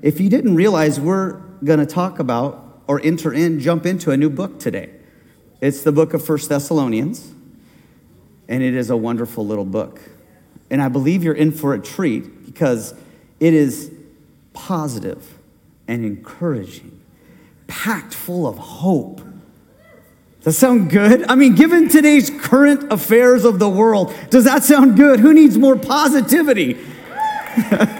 If you didn't realize, we're going to talk about or enter in, jump into a new book today. It's the book of First Thessalonians, and it is a wonderful little book. And I believe you're in for a treat because it is positive and encouraging, packed full of hope. Does that sound good? I mean, given today's current affairs of the world, does that sound good? Who needs more positivity?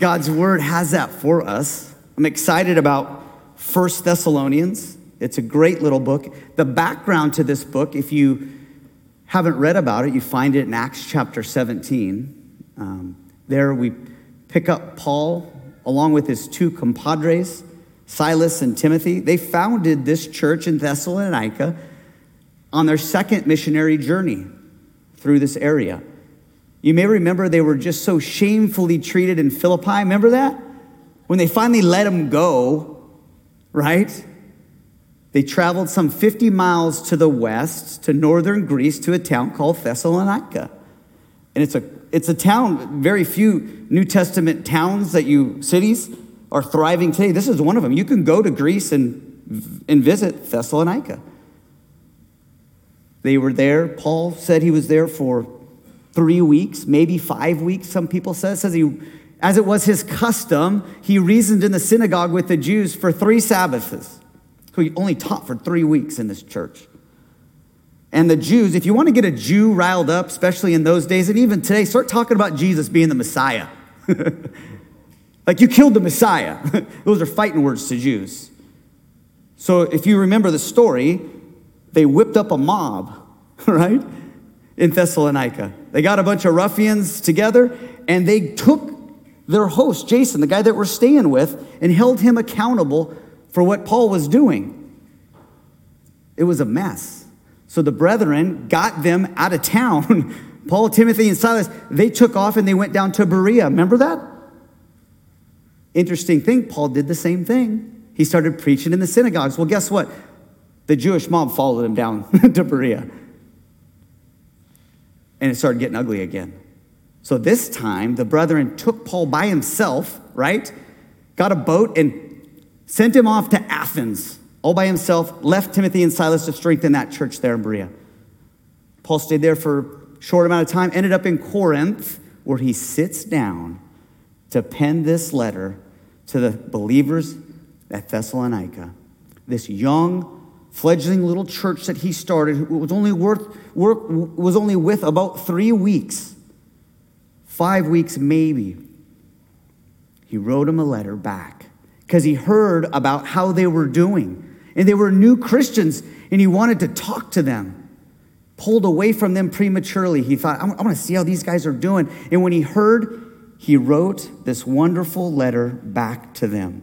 God's word has that for us. I'm excited about First Thessalonians. It's a great little book. The background to this book, if you haven't read about it, you find it in Acts chapter 17. Um, there we pick up Paul along with his two compadres, Silas and Timothy. They founded this church in Thessalonica on their second missionary journey through this area. You may remember they were just so shamefully treated in Philippi. Remember that? When they finally let them go, right? They traveled some 50 miles to the west to northern Greece to a town called Thessalonica. And it's a, it's a town, very few New Testament towns that you, cities, are thriving today. This is one of them. You can go to Greece and, and visit Thessalonica. They were there. Paul said he was there for three weeks, maybe five weeks, some people say. It says he, as it was his custom, he reasoned in the synagogue with the Jews for three Sabbaths. So he only taught for three weeks in this church. And the Jews, if you want to get a Jew riled up, especially in those days, and even today, start talking about Jesus being the Messiah. like you killed the Messiah. those are fighting words to Jews. So if you remember the story, they whipped up a mob, right? In Thessalonica. They got a bunch of ruffians together and they took their host, Jason, the guy that we're staying with, and held him accountable for what Paul was doing. It was a mess. So the brethren got them out of town. Paul, Timothy, and Silas, they took off and they went down to Berea. Remember that? Interesting thing, Paul did the same thing. He started preaching in the synagogues. Well, guess what? The Jewish mob followed him down to Berea and it started getting ugly again. So this time, the brethren took Paul by himself, right? Got a boat and sent him off to Athens all by himself, left Timothy and Silas to strengthen that church there in Berea. Paul stayed there for a short amount of time, ended up in Corinth, where he sits down to pen this letter to the believers at Thessalonica. This young, fledgling little church that he started was only worth work was only with about three weeks five weeks maybe he wrote him a letter back because he heard about how they were doing and they were new christians and he wanted to talk to them. Pulled away from them prematurely. He thought i want to see how these guys are doing and when he heard he wrote this wonderful letter back to them.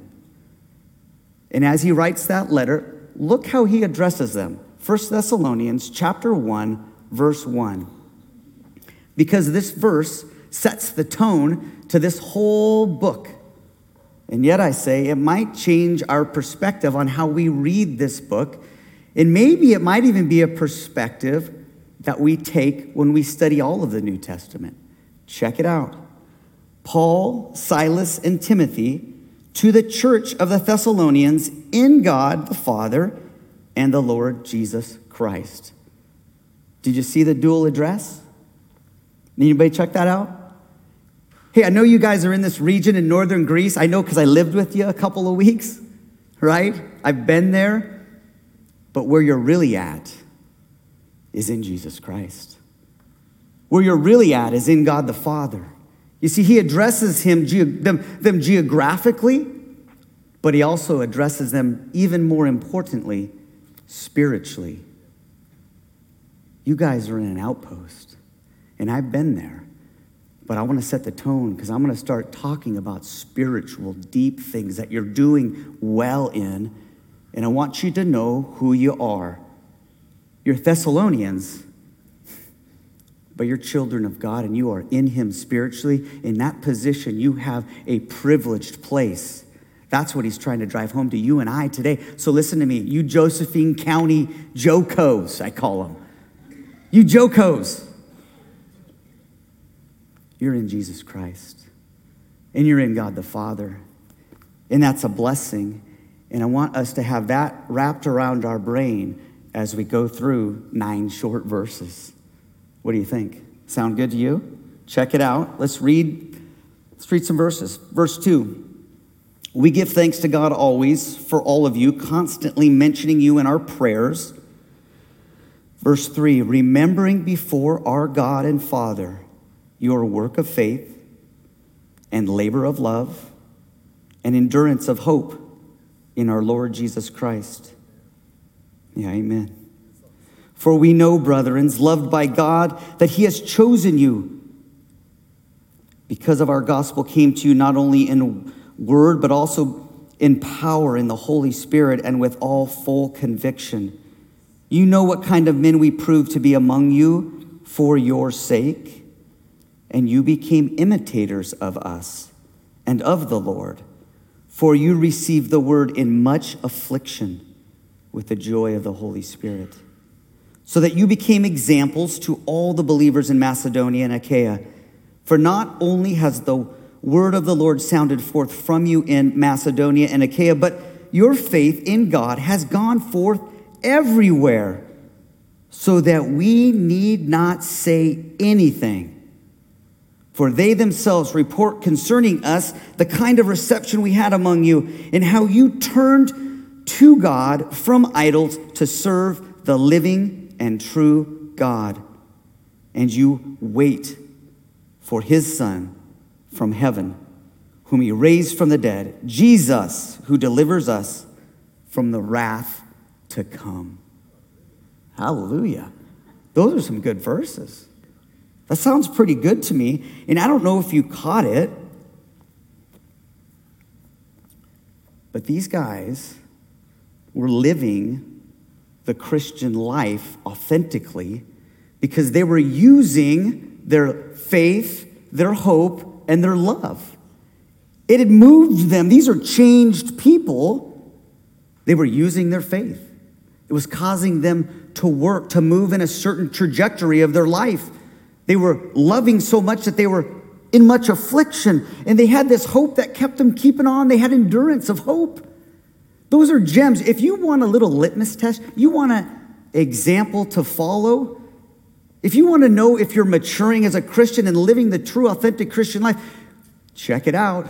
And as he writes that letter look how he addresses them. 1 Thessalonians chapter 1 verse 1. Because this verse sets the tone to this whole book. And yet I say it might change our perspective on how we read this book. And maybe it might even be a perspective that we take when we study all of the New Testament. Check it out. Paul, Silas, and Timothy to the church of the Thessalonians in God the Father and the Lord Jesus Christ. Did you see the dual address? Anybody check that out? Hey, I know you guys are in this region in northern Greece. I know because I lived with you a couple of weeks, right? I've been there. But where you're really at is in Jesus Christ. Where you're really at is in God the Father. You see, he addresses him, them, them geographically, but he also addresses them, even more importantly, spiritually. You guys are in an outpost, and I've been there. But I want to set the tone because I'm going to start talking about spiritual, deep things that you're doing well in. And I want you to know who you are. You're Thessalonians, but you're children of God and you are in Him spiritually. In that position, you have a privileged place. That's what He's trying to drive home to you and I today. So listen to me, you Josephine County Jocos, I call them. You Jocos. You're in Jesus Christ. and you're in God the Father. And that's a blessing. And I want us to have that wrapped around our brain as we go through nine short verses. What do you think? Sound good to you? Check it out. Let's read, let's read some verses. Verse 2. We give thanks to God always for all of you, constantly mentioning you in our prayers. Verse 3 Remembering before our God and Father your work of faith and labor of love and endurance of hope in our Lord Jesus Christ. Yeah, amen. For we know, brethren, loved by God, that He has chosen you because of our gospel came to you not only in word, but also in power in the Holy Spirit and with all full conviction. You know what kind of men we proved to be among you for your sake and you became imitators of us and of the Lord. For you received the word in much affliction with the joy of the Holy Spirit, so that you became examples to all the believers in Macedonia and Achaia. For not only has the word of the Lord sounded forth from you in Macedonia and Achaia, but your faith in God has gone forth everywhere, so that we need not say anything for they themselves report concerning us the kind of reception we had among you, and how you turned to God from idols to serve the living and true God. And you wait for his Son from heaven, whom he raised from the dead, Jesus, who delivers us from the wrath to come. Hallelujah. Those are some good verses. That sounds pretty good to me. And I don't know if you caught it, but these guys were living the Christian life authentically because they were using their faith, their hope, and their love. It had moved them. These are changed people. They were using their faith. It was causing them to work, to move in a certain trajectory of their life. They were loving so much that they were in much affliction, and they had this hope that kept them keeping on. They had endurance of hope. Those are gems. If you want a little litmus test, you want an example to follow, if you want to know if you're maturing as a Christian and living the true, authentic Christian life, check it out.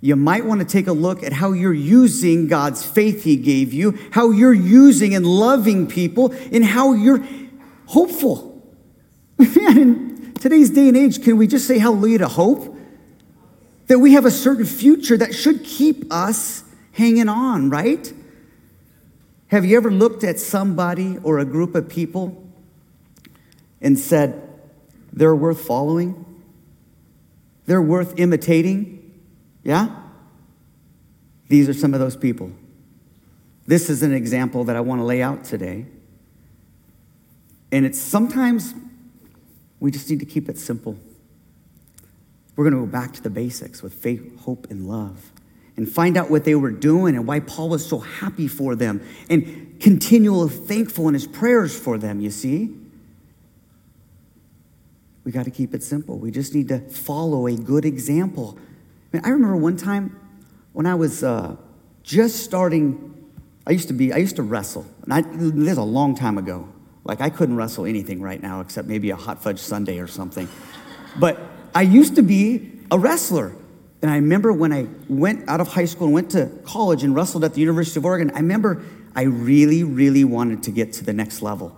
You might want to take a look at how you're using God's faith He gave you, how you're using and loving people, and how you're hopeful. Man, in today's day and age, can we just say hallelujah to hope? That we have a certain future that should keep us hanging on, right? Have you ever looked at somebody or a group of people and said, they're worth following? They're worth imitating? Yeah? These are some of those people. This is an example that I want to lay out today. And it's sometimes we just need to keep it simple. We're going to go back to the basics with faith, hope, and love and find out what they were doing and why Paul was so happy for them and continual thankful in his prayers for them, you see? We got to keep it simple. We just need to follow a good example. I, mean, I remember one time when I was uh, just starting, I used to be, I used to wrestle. And I, this is a long time ago. Like, I couldn't wrestle anything right now except maybe a hot fudge sundae or something. But I used to be a wrestler. And I remember when I went out of high school and went to college and wrestled at the University of Oregon, I remember I really, really wanted to get to the next level.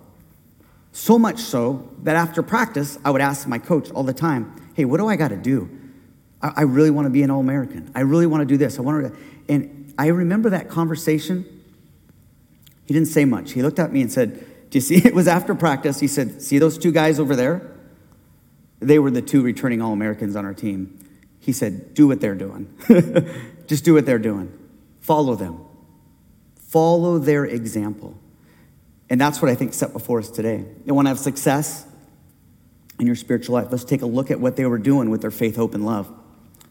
So much so that after practice, I would ask my coach all the time, hey, what do I got to do? I, I really want to be an All American. I really want to do this. I want to. And I remember that conversation. He didn't say much. He looked at me and said, do you see? It was after practice. He said, See those two guys over there? They were the two returning All Americans on our team. He said, Do what they're doing. Just do what they're doing. Follow them. Follow their example. And that's what I think set before us today. You want to have success in your spiritual life? Let's take a look at what they were doing with their faith, hope, and love.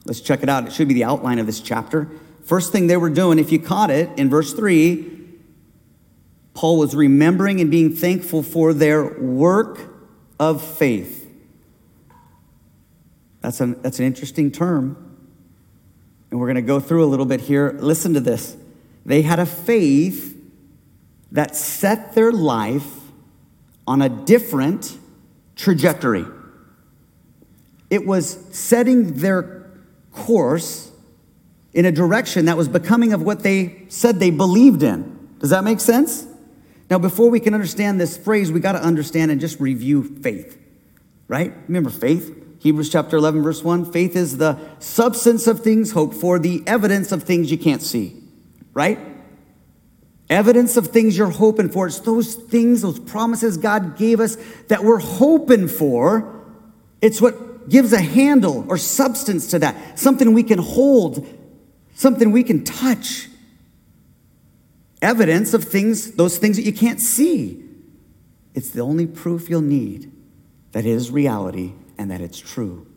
Let's check it out. It should be the outline of this chapter. First thing they were doing, if you caught it in verse 3, Paul was remembering and being thankful for their work of faith. That's an, that's an interesting term. And we're going to go through a little bit here. Listen to this. They had a faith that set their life on a different trajectory. It was setting their course in a direction that was becoming of what they said they believed in. Does that make sense? Now, before we can understand this phrase, we got to understand and just review faith, right? Remember faith? Hebrews chapter 11, verse 1 faith is the substance of things hoped for, the evidence of things you can't see, right? Evidence of things you're hoping for. It's those things, those promises God gave us that we're hoping for. It's what gives a handle or substance to that, something we can hold, something we can touch. Evidence of things, those things that you can't see. It's the only proof you'll need that is reality and that it's true.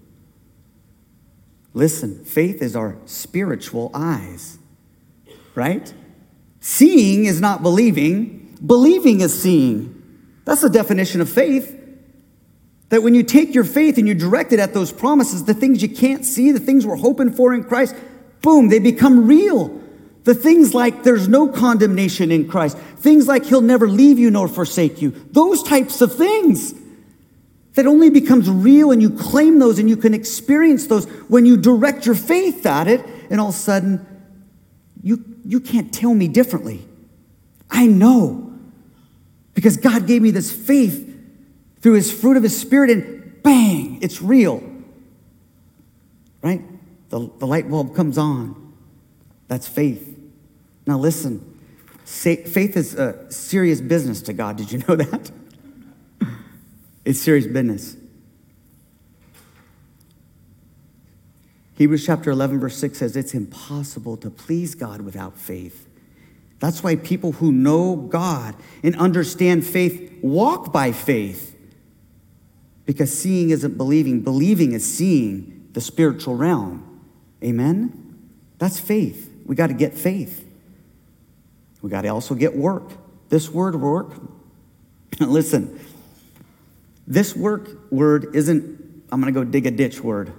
Listen, faith is our spiritual eyes, right? Seeing is not believing, believing is seeing. That's the definition of faith. That when you take your faith and you direct it at those promises, the things you can't see, the things we're hoping for in Christ, boom, they become real. The things like there's no condemnation in Christ, things like he'll never leave you nor forsake you, those types of things that only becomes real and you claim those and you can experience those when you direct your faith at it, and all of a sudden, you, you can't tell me differently. I know. Because God gave me this faith through his fruit of his spirit, and bang, it's real. Right? The, the light bulb comes on. That's faith. Now, listen faith is a serious business to God. Did you know that? It's serious business. Hebrews chapter 11, verse 6 says it's impossible to please God without faith. That's why people who know God and understand faith walk by faith. Because seeing isn't believing, believing is seeing the spiritual realm. Amen? That's faith. We got to get faith. We got to also get work. This word work, listen, this work word isn't, I'm going to go dig a ditch word.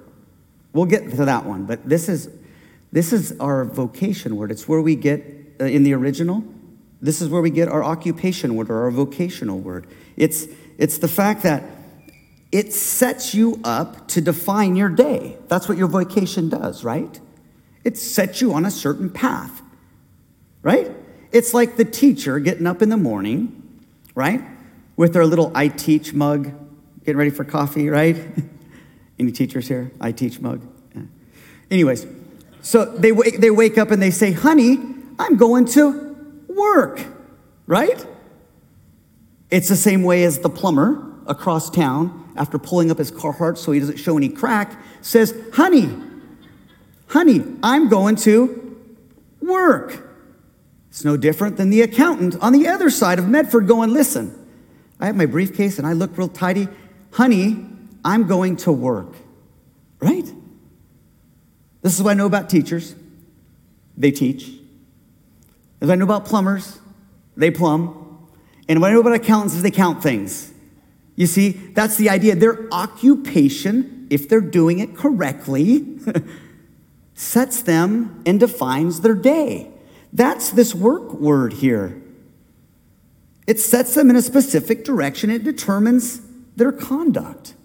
We'll get to that one, but this is, this is our vocation word. It's where we get, uh, in the original, this is where we get our occupation word or our vocational word. It's, it's the fact that it sets you up to define your day. That's what your vocation does, right? It sets you on a certain path, right? It's like the teacher getting up in the morning, right? With their little I teach mug, getting ready for coffee, right? Any teachers here? I teach mug. Yeah. Anyways, so they, wake, they wake up and they say, honey, I'm going to work, right? It's the same way as the plumber across town, after pulling up his Carhartt so he doesn't show any crack, says, honey, honey, I'm going to work. It's no different than the accountant on the other side of Medford going, listen, I have my briefcase and I look real tidy. Honey, I'm going to work. Right? This is what I know about teachers. They teach. As I know about plumbers, they plumb. And what I know about accountants is they count things. You see, that's the idea. Their occupation, if they're doing it correctly, sets them and defines their day. That's this work word here. It sets them in a specific direction, it determines their conduct.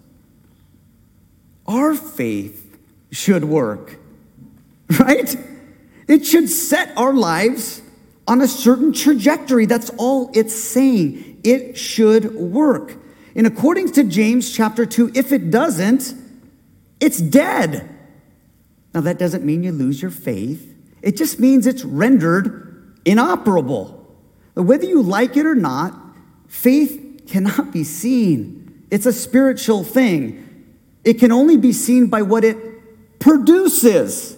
Our faith should work, right? It should set our lives on a certain trajectory. That's all it's saying. It should work. And according to James chapter 2, if it doesn't, it's dead. Now, that doesn't mean you lose your faith, it just means it's rendered inoperable. Whether you like it or not, faith cannot be seen. It's a spiritual thing. It can only be seen by what it produces.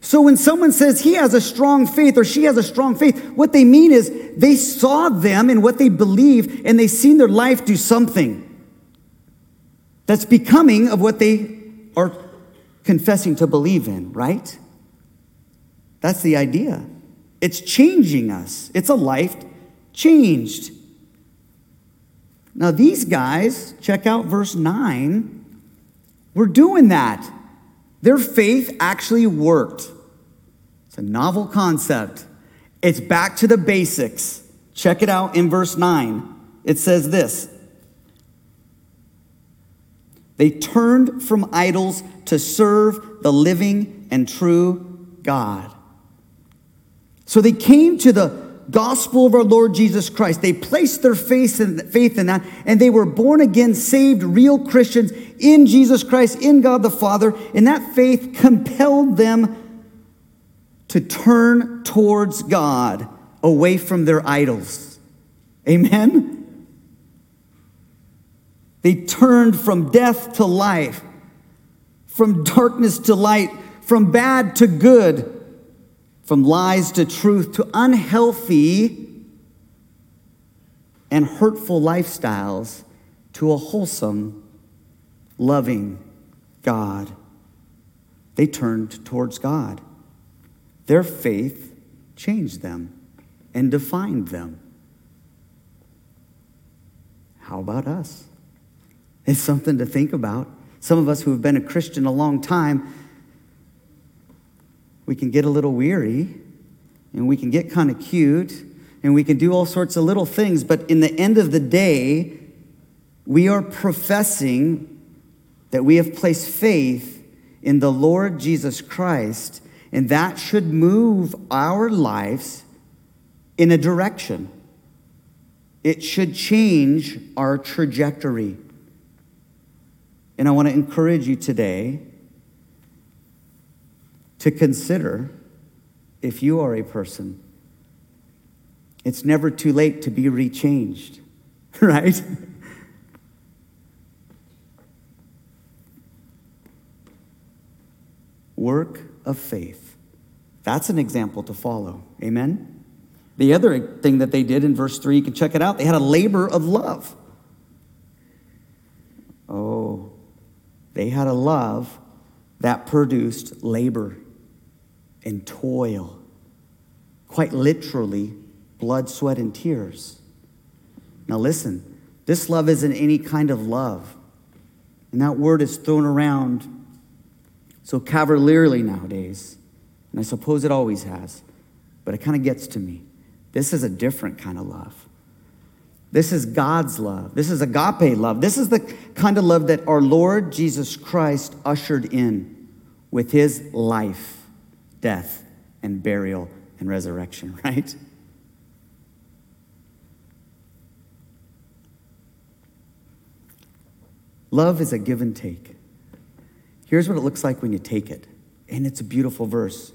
So when someone says he has a strong faith or she has a strong faith, what they mean is they saw them in what they believe and they've seen their life do something that's becoming of what they are confessing to believe in, right? That's the idea. It's changing us. It's a life changed. Now, these guys, check out verse 9, were doing that. Their faith actually worked. It's a novel concept. It's back to the basics. Check it out in verse 9. It says this They turned from idols to serve the living and true God. So they came to the gospel of our Lord Jesus Christ. They placed their faith in, faith in that, and they were born again, saved, real Christians in Jesus Christ, in God the Father. And that faith compelled them to turn towards God away from their idols. Amen? They turned from death to life, from darkness to light, from bad to good from lies to truth to unhealthy and hurtful lifestyles to a wholesome, loving God. They turned towards God. Their faith changed them and defined them. How about us? It's something to think about. Some of us who have been a Christian a long time we can get a little weary and we can get kind of cute and we can do all sorts of little things, but in the end of the day, we are professing that we have placed faith in the Lord Jesus Christ, and that should move our lives in a direction. It should change our trajectory. And I want to encourage you today to consider if you are a person. It's never too late to be rechanged, right? Work of faith. That's an example to follow. Amen? The other thing that they did in verse 3, you can check it out, they had a labor of love. Oh, they had a love that produced labor and toil. Quite literally, blood, sweat, and tears. Now, listen, this love isn't any kind of love. And that word is thrown around so cavalierly nowadays. And I suppose it always has. But it kind of gets to me. This is a different kind of love. This is God's love. This is agape love. This is the kind of love that our Lord Jesus Christ ushered in with his life death and burial and resurrection, right? Love is a give and take. Here's what it looks like when you take it. And it's a beautiful verse.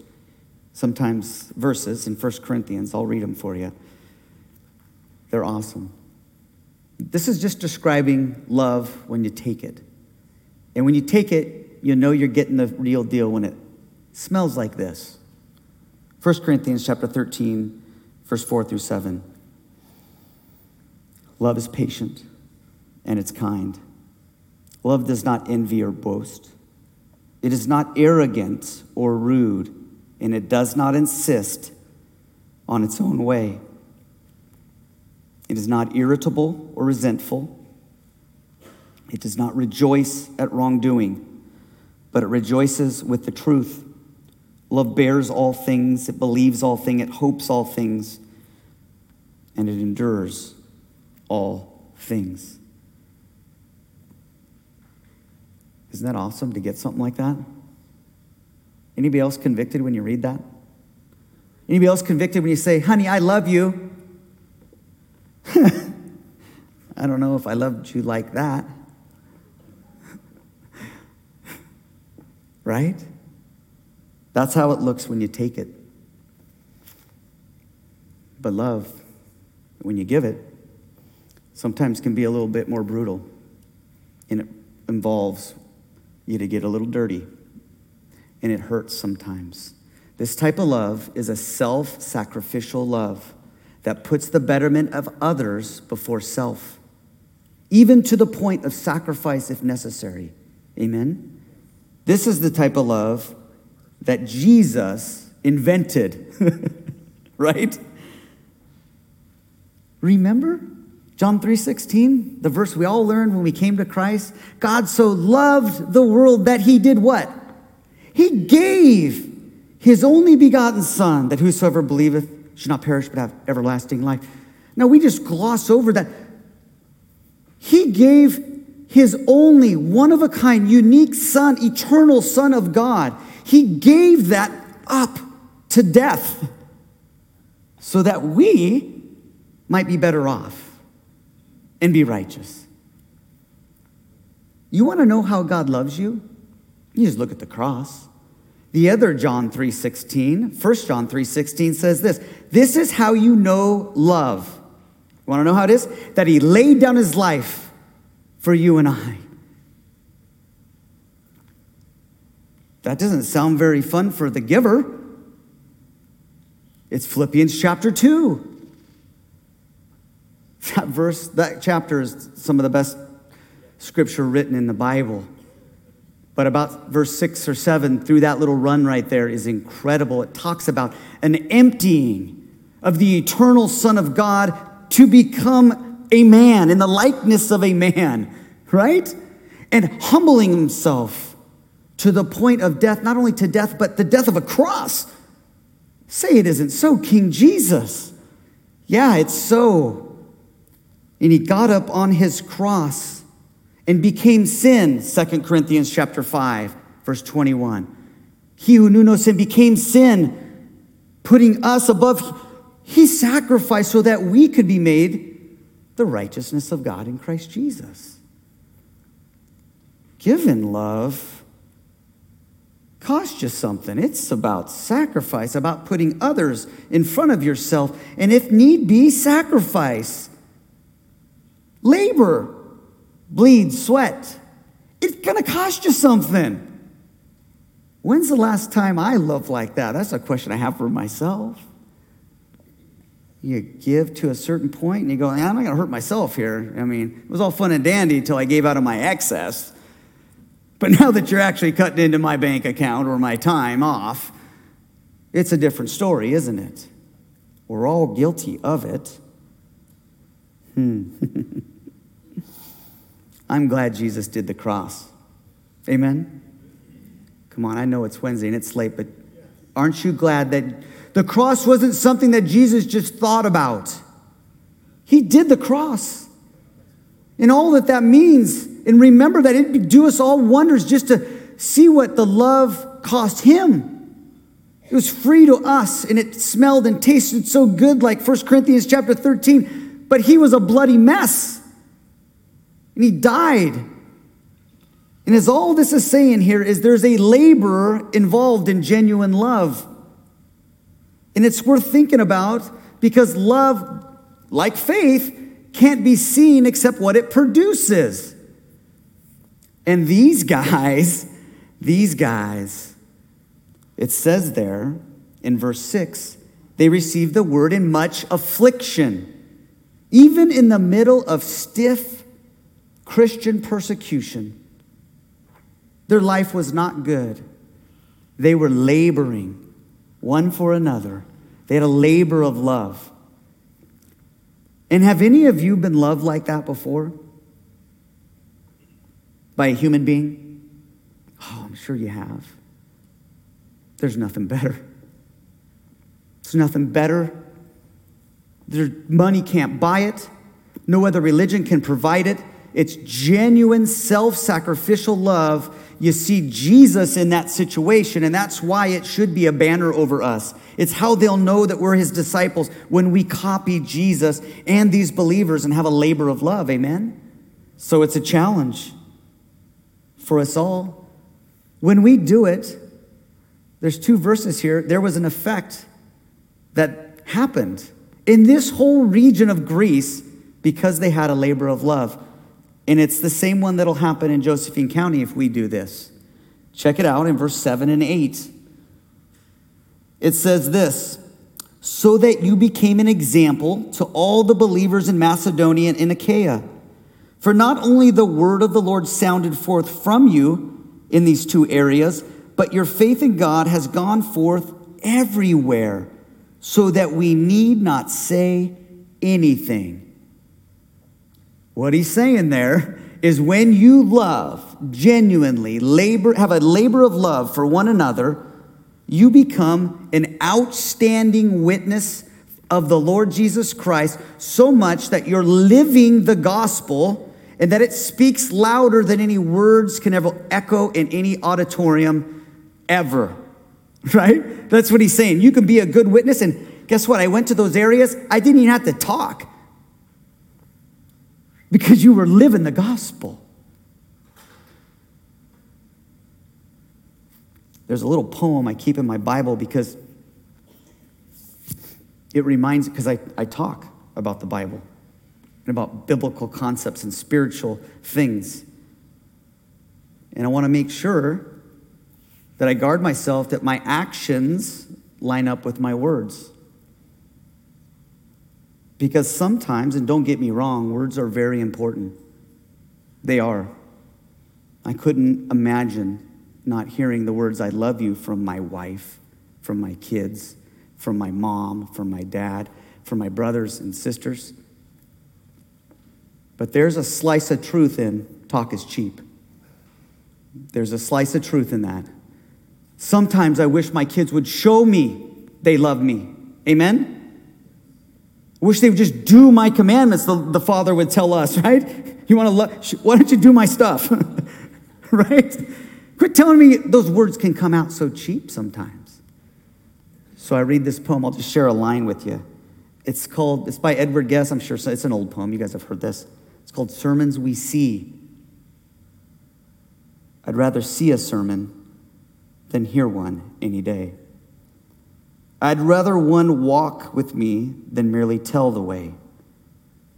Sometimes verses in 1 Corinthians, I'll read them for you. They're awesome. This is just describing love when you take it. And when you take it, you know you're getting the real deal when it smells like this 1 Corinthians chapter 13, verse 4 through 7. Love is patient and it's kind. Love does not envy or boast. It is not arrogant or rude, and it does not insist on its own way. It is not irritable or resentful. It does not rejoice at wrongdoing, but it rejoices with the truth. Love bears all things, it believes all things, it hopes all things, and it endures all things. Isn't that awesome to get something like that? Anybody else convicted when you read that? Anybody else convicted when you say, honey, I love you? I don't know if I loved you like that. right? That's how it looks when you take it. But love, when you give it, sometimes can be a little bit more brutal. And it involves you to get a little dirty. And it hurts sometimes. This type of love is a self sacrificial love that puts the betterment of others before self, even to the point of sacrifice if necessary. Amen? This is the type of love that Jesus invented, right? Remember John 3:16, the verse we all learned when we came to Christ? God so loved the world that he did what? He gave his only begotten Son, that whosoever believeth should not perish but have everlasting life. Now we just gloss over that. He gave his only one of a kind, unique Son, eternal Son of God. He gave that up to death so that we might be better off and be righteous. You want to know how God loves you? You just look at the cross. The other John 3:16, 1 John 3:16 says this, this is how you know love. You want to know how it is? That he laid down his life for you and I. That doesn't sound very fun for the giver. It's Philippians chapter 2. That verse, that chapter is some of the best scripture written in the Bible. But about verse six or seven, through that little run right there, is incredible. It talks about an emptying of the eternal Son of God to become a man in the likeness of a man, right? And humbling himself to the point of death, not only to death, but the death of a cross. Say it isn't so, King Jesus. Yeah, it's so. And he got up on his cross and became sin, 2 Corinthians chapter 5, verse 21. He who knew no sin became sin, putting us above. He sacrificed so that we could be made the righteousness of God in Christ Jesus. Given love costs you something. It's about sacrifice, about putting others in front of yourself, and if need be, sacrifice. Labor bleed, sweat. It's to cost you something. When's the last time I loved like that? That's a question I have for myself. You give to a certain point and you go, I'm not to hurt myself here. I mean, it was all fun and dandy until I gave out of my excess. But now that you're actually cutting into my bank account or my time off, it's a different story, isn't it? We're all guilty of it. Hmm. I'm glad Jesus did the cross. Amen? Come on, I know it's Wednesday and it's late, but aren't you glad that the cross wasn't something that Jesus just thought about? He did the cross. And all that that means, and remember that it'd do us all wonders just to see what the love cost him. It was free to us and it smelled and tasted so good like 1 Corinthians chapter 13, but he was a bloody mess. And he died. And as all this is saying here is there's a laborer involved in genuine love. And it's worth thinking about because love, like faith, can't be seen except what it produces. And these guys, these guys, it says there in verse 6, they received the word in much affliction. Even in the middle of stiff Christian persecution. Their life was not good. They were laboring one for another. They had a labor of love. And have any of you been loved like that before? By a human being? Oh, I'm sure you have. There's nothing better. There's nothing better. There's, money can't buy it. No other religion can provide it. It's genuine self sacrificial love. You see Jesus in that situation, and that's why it should be a banner over us. It's how they'll know that we're his disciples when we copy Jesus and these believers and have a labor of love. Amen? So it's a challenge for us all. When we do it, there's two verses here. There was an effect that happened in this whole region of Greece because they had a labor of love. And it's the same one that'll happen in Josephine County if we do this. Check it out in verse 7 and 8. It says this so that you became an example to all the believers in Macedonia and in Achaia. For not only the word of the Lord sounded forth from you in these two areas, but your faith in God has gone forth everywhere, so that we need not say anything. What he's saying there is when you love genuinely, labor, have a labor of love for one another, you become an outstanding witness of the Lord Jesus Christ so much that you're living the gospel and that it speaks louder than any words can ever echo in any auditorium ever. Right? That's what he's saying. You can be a good witness, and guess what? I went to those areas, I didn't even have to talk because you were living the gospel. There's a little poem I keep in my Bible because it reminds, because I, I talk about the Bible and about biblical concepts and spiritual things. And I want to make sure that I guard myself that my actions line up with my words. Because sometimes, and don't get me wrong, words are very important. They are. I couldn't imagine not hearing the words, I love you, from my wife, from my kids, from my mom, from my dad, from my brothers and sisters. But there's a slice of truth in talk is cheap. There's a slice of truth in that. Sometimes I wish my kids would show me they love me. Amen? Wish they would just do my commandments, the, the father would tell us, right? You want to love, why don't you do my stuff? right? Quit telling me those words can come out so cheap sometimes. So I read this poem. I'll just share a line with you. It's called, it's by Edward Guest. I'm sure it's an old poem. You guys have heard this. It's called Sermons We See. I'd rather see a sermon than hear one any day. I'd rather one walk with me than merely tell the way.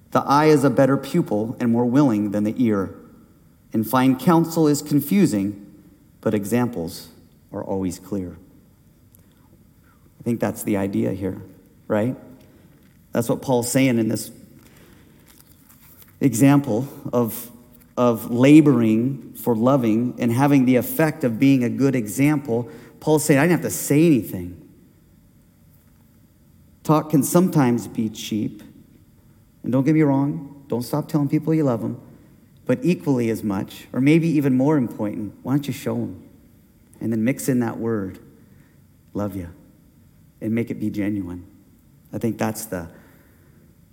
The eye is a better pupil and more willing than the ear, and fine counsel is confusing but examples are always clear. I think that's the idea here, right? That's what Paul's saying in this example of, of laboring for loving and having the effect of being a good example. Paul's saying, I didn't have to say anything. Talk can sometimes be cheap. And don't get me wrong, don't stop telling people you love them. But equally as much, or maybe even more important, why don't you show them? And then mix in that word, love you, and make it be genuine. I think that's the,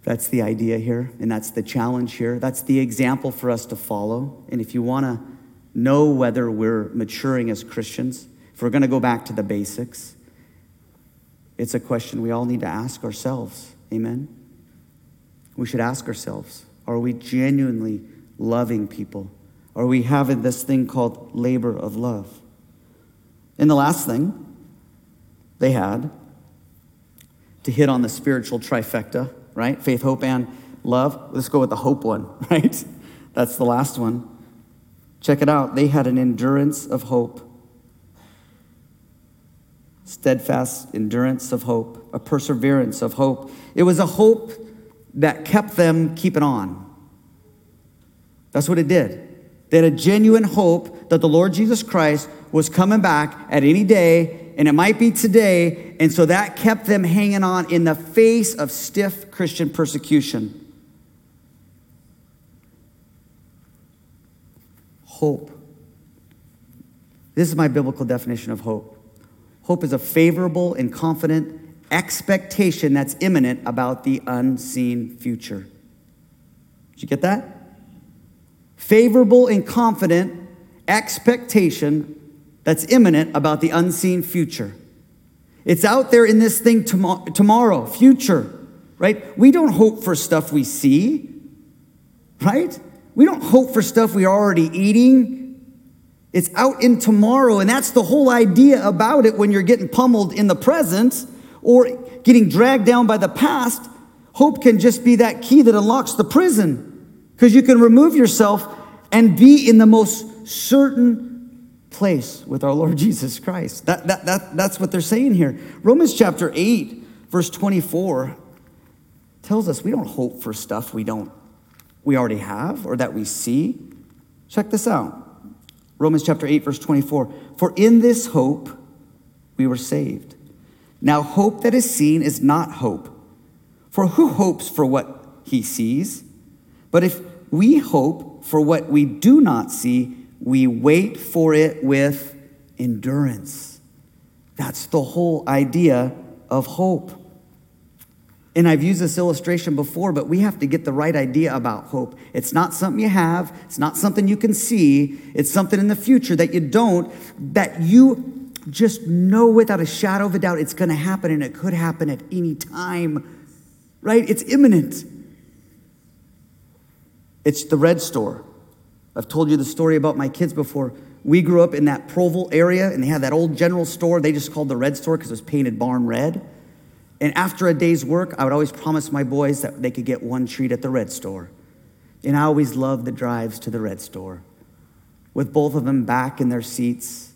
that's the idea here, and that's the challenge here. That's the example for us to follow. And if you want to know whether we're maturing as Christians, if we're going to go back to the basics, it's a question we all need to ask ourselves. Amen? We should ask ourselves are we genuinely loving people? Are we having this thing called labor of love? And the last thing they had to hit on the spiritual trifecta, right? Faith, hope, and love. Let's go with the hope one, right? That's the last one. Check it out. They had an endurance of hope, steadfast endurance of hope, a perseverance of hope. It was a hope that kept them keeping on. That's what it did. They had a genuine hope that the Lord Jesus Christ was coming back at any day, and it might be today. And so that kept them hanging on in the face of stiff Christian persecution. Hope. This is my biblical definition of hope. Hope is a favorable and confident expectation that's imminent about the unseen future. Did you get that? favorable and confident expectation that's imminent about the unseen future. It's out there in this thing tom- tomorrow, future, right? We don't hope for stuff we see, right? We don't hope for stuff we're already eating. It's out in tomorrow, and that's the whole idea about it when you're getting pummeled in the present or getting dragged down by the past. Hope can just be that key that unlocks the prison. Because you can remove yourself and be in the most certain place with our Lord Jesus Christ. That, that, that, that's what they're saying here. Romans chapter 8, verse 24, tells us we don't hope for stuff we don't we already have or that we see. Check this out. Romans chapter 8, verse 24. For in this hope we were saved. Now, hope that is seen is not hope. For who hopes for what he sees? But if we hope for what we do not see, we wait for it with endurance. That's the whole idea of hope. And I've used this illustration before, but we have to get the right idea about hope. It's not something you have, it's not something you can see, it's something in the future that you don't, that you just know without a shadow of a doubt it's going to happen and it could happen at any time, right? It's imminent. It's the red store. I've told you the story about my kids before. We grew up in that Proval area and they had that old general store. They just called the red store because it was painted barn red. And after a day's work, I would always promise my boys that they could get one treat at the red store. And I always loved the drives to the red store with both of them back in their seats.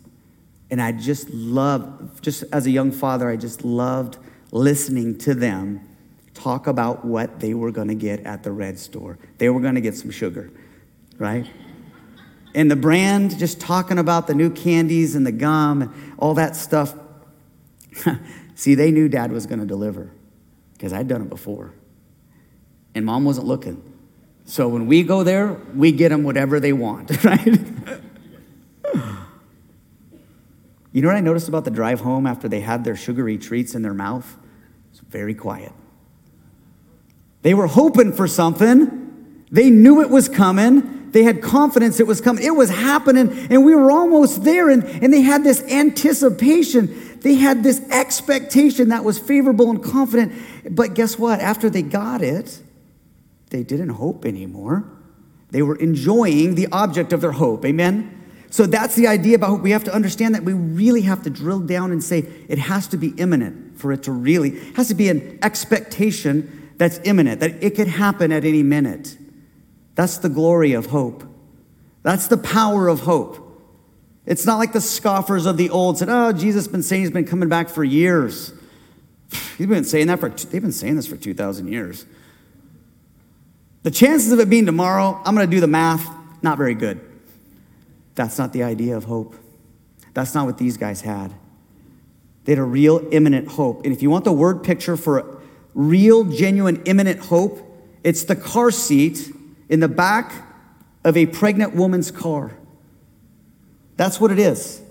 And I just loved, just as a young father, I just loved listening to them talk about what they were going to get at the red store. They were going to get some sugar, right? And the brand, just talking about the new candies and the gum and all that stuff. See, they knew dad was going to deliver because I'd done it before. And mom wasn't looking. So when we go there, we get them whatever they want, right? you know what I noticed about the drive home after they had their sugary treats in their mouth? It's very quiet. They were hoping for something. They knew it was coming. They had confidence it was coming. It was happening, and we were almost there. And, and they had this anticipation. They had this expectation that was favorable and confident. But guess what? After they got it, they didn't hope anymore. They were enjoying the object of their hope. Amen? So that's the idea about hope. We have to understand that we really have to drill down and say it has to be imminent for it to really, it has to be an expectation that's imminent, that it could happen at any minute. That's the glory of hope. That's the power of hope. It's not like the scoffers of the old said, Oh, Jesus been saying he's been coming back for years. He's been saying that for, they've been saying this for 2,000 years. The chances of it being tomorrow, I'm going to do the math, not very good. That's not the idea of hope. That's not what these guys had. They had a real imminent hope. And if you want the word picture for real, genuine, imminent hope, it's the car seat in the back of a pregnant woman's car. That's what it is.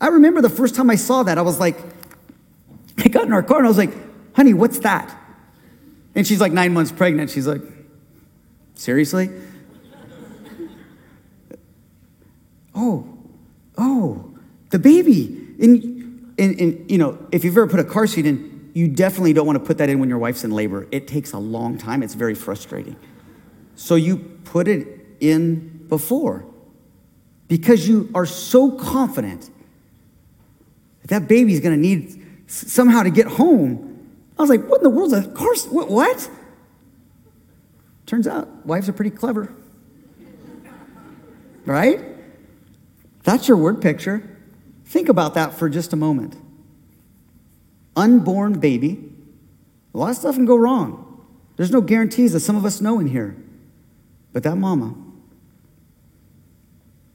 I remember the first time I saw that, I was like, I got in our car and I was like, honey, what's that? And she's like nine months pregnant. She's like, seriously? oh, oh, the baby. And, and, and, you know, if you've ever put a car seat in, you definitely don't want to put that in when your wife's in labor. It takes a long time, it's very frustrating. So you put it in before because you are so confident that that baby's going to need somehow to get home. I was like, what in the world? Of course, what? what? Turns out wives are pretty clever. Right? That's your word picture. Think about that for just a moment. Unborn baby. A lot of stuff can go wrong. There's no guarantees that some of us know in here. But that mama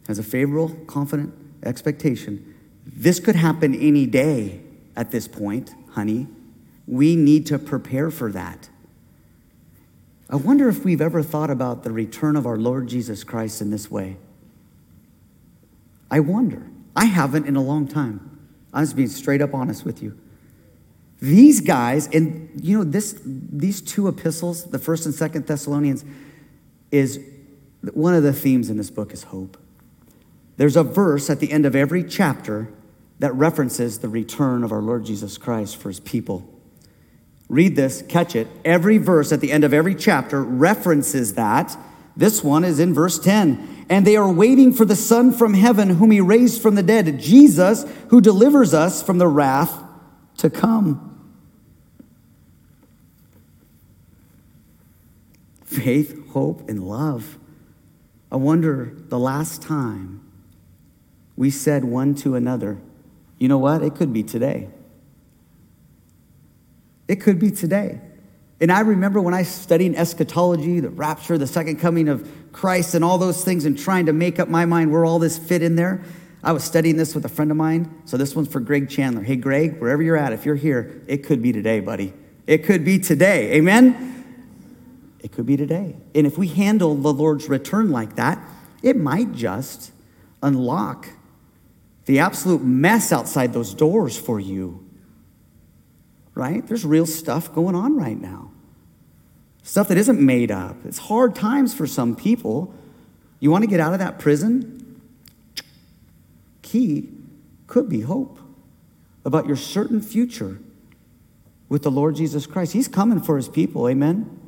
has a favorable, confident expectation. This could happen any day at this point, honey. We need to prepare for that. I wonder if we've ever thought about the return of our Lord Jesus Christ in this way. I wonder. I haven't in a long time. I'm just being straight up honest with you. These guys, and you know, this these two epistles, the first and second Thessalonians, is one of the themes in this book is hope. There's a verse at the end of every chapter that references the return of our Lord Jesus Christ for his people. Read this, catch it. Every verse at the end of every chapter references that. This one is in verse 10. And they are waiting for the Son from heaven, whom he raised from the dead, Jesus, who delivers us from the wrath to come. Faith, hope, and love. I wonder the last time we said one to another, you know what? It could be today. It could be today. And I remember when I studied eschatology, the rapture, the second coming of Christ, and all those things, and trying to make up my mind where all this fit in there. I was studying this with a friend of mine. So this one's for Greg Chandler. Hey, Greg, wherever you're at, if you're here, it could be today, buddy. It could be today. Amen? It could be today. And if we handle the Lord's return like that, it might just unlock the absolute mess outside those doors for you. Right? There's real stuff going on right now. Stuff that isn't made up. It's hard times for some people. You want to get out of that prison? Key could be hope about your certain future with the Lord Jesus Christ. He's coming for his people, amen?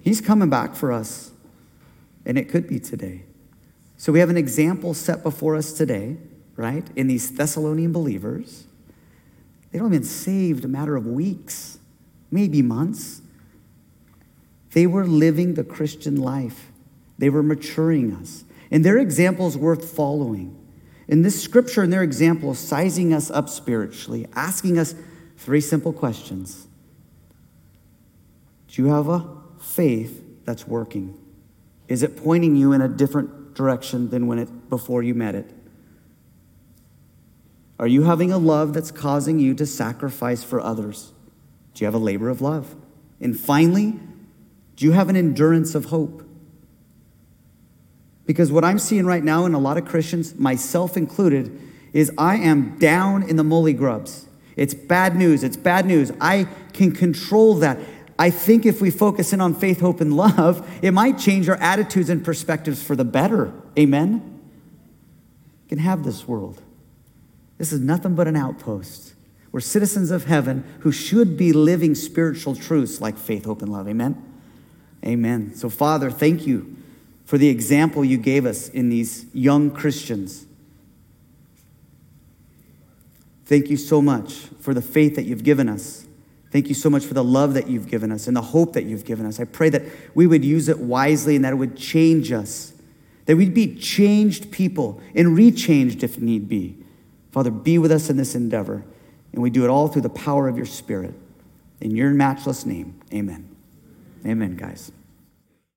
He's coming back for us, and it could be today. So we have an example set before us today, right, in these Thessalonian believers. They don't even saved a matter of weeks, maybe months. They were living the Christian life. They were maturing us. And their example is worth following. In this scripture and their example, sizing us up spiritually, asking us three simple questions Do you have a faith that's working? Is it pointing you in a different direction than when it before you met it? Are you having a love that's causing you to sacrifice for others? Do you have a labor of love? And finally, do you have an endurance of hope? Because what I'm seeing right now in a lot of Christians, myself included, is I am down in the molly grubs. It's bad news. It's bad news. I can control that. I think if we focus in on faith, hope, and love, it might change our attitudes and perspectives for the better. Amen? You can have this world. This is nothing but an outpost. We're citizens of heaven who should be living spiritual truths like faith, hope, and love. Amen? Amen. So, Father, thank you for the example you gave us in these young Christians. Thank you so much for the faith that you've given us. Thank you so much for the love that you've given us and the hope that you've given us. I pray that we would use it wisely and that it would change us, that we'd be changed people and rechanged if need be. Father, be with us in this endeavor, and we do it all through the power of your Spirit. In your matchless name, amen. Amen, guys.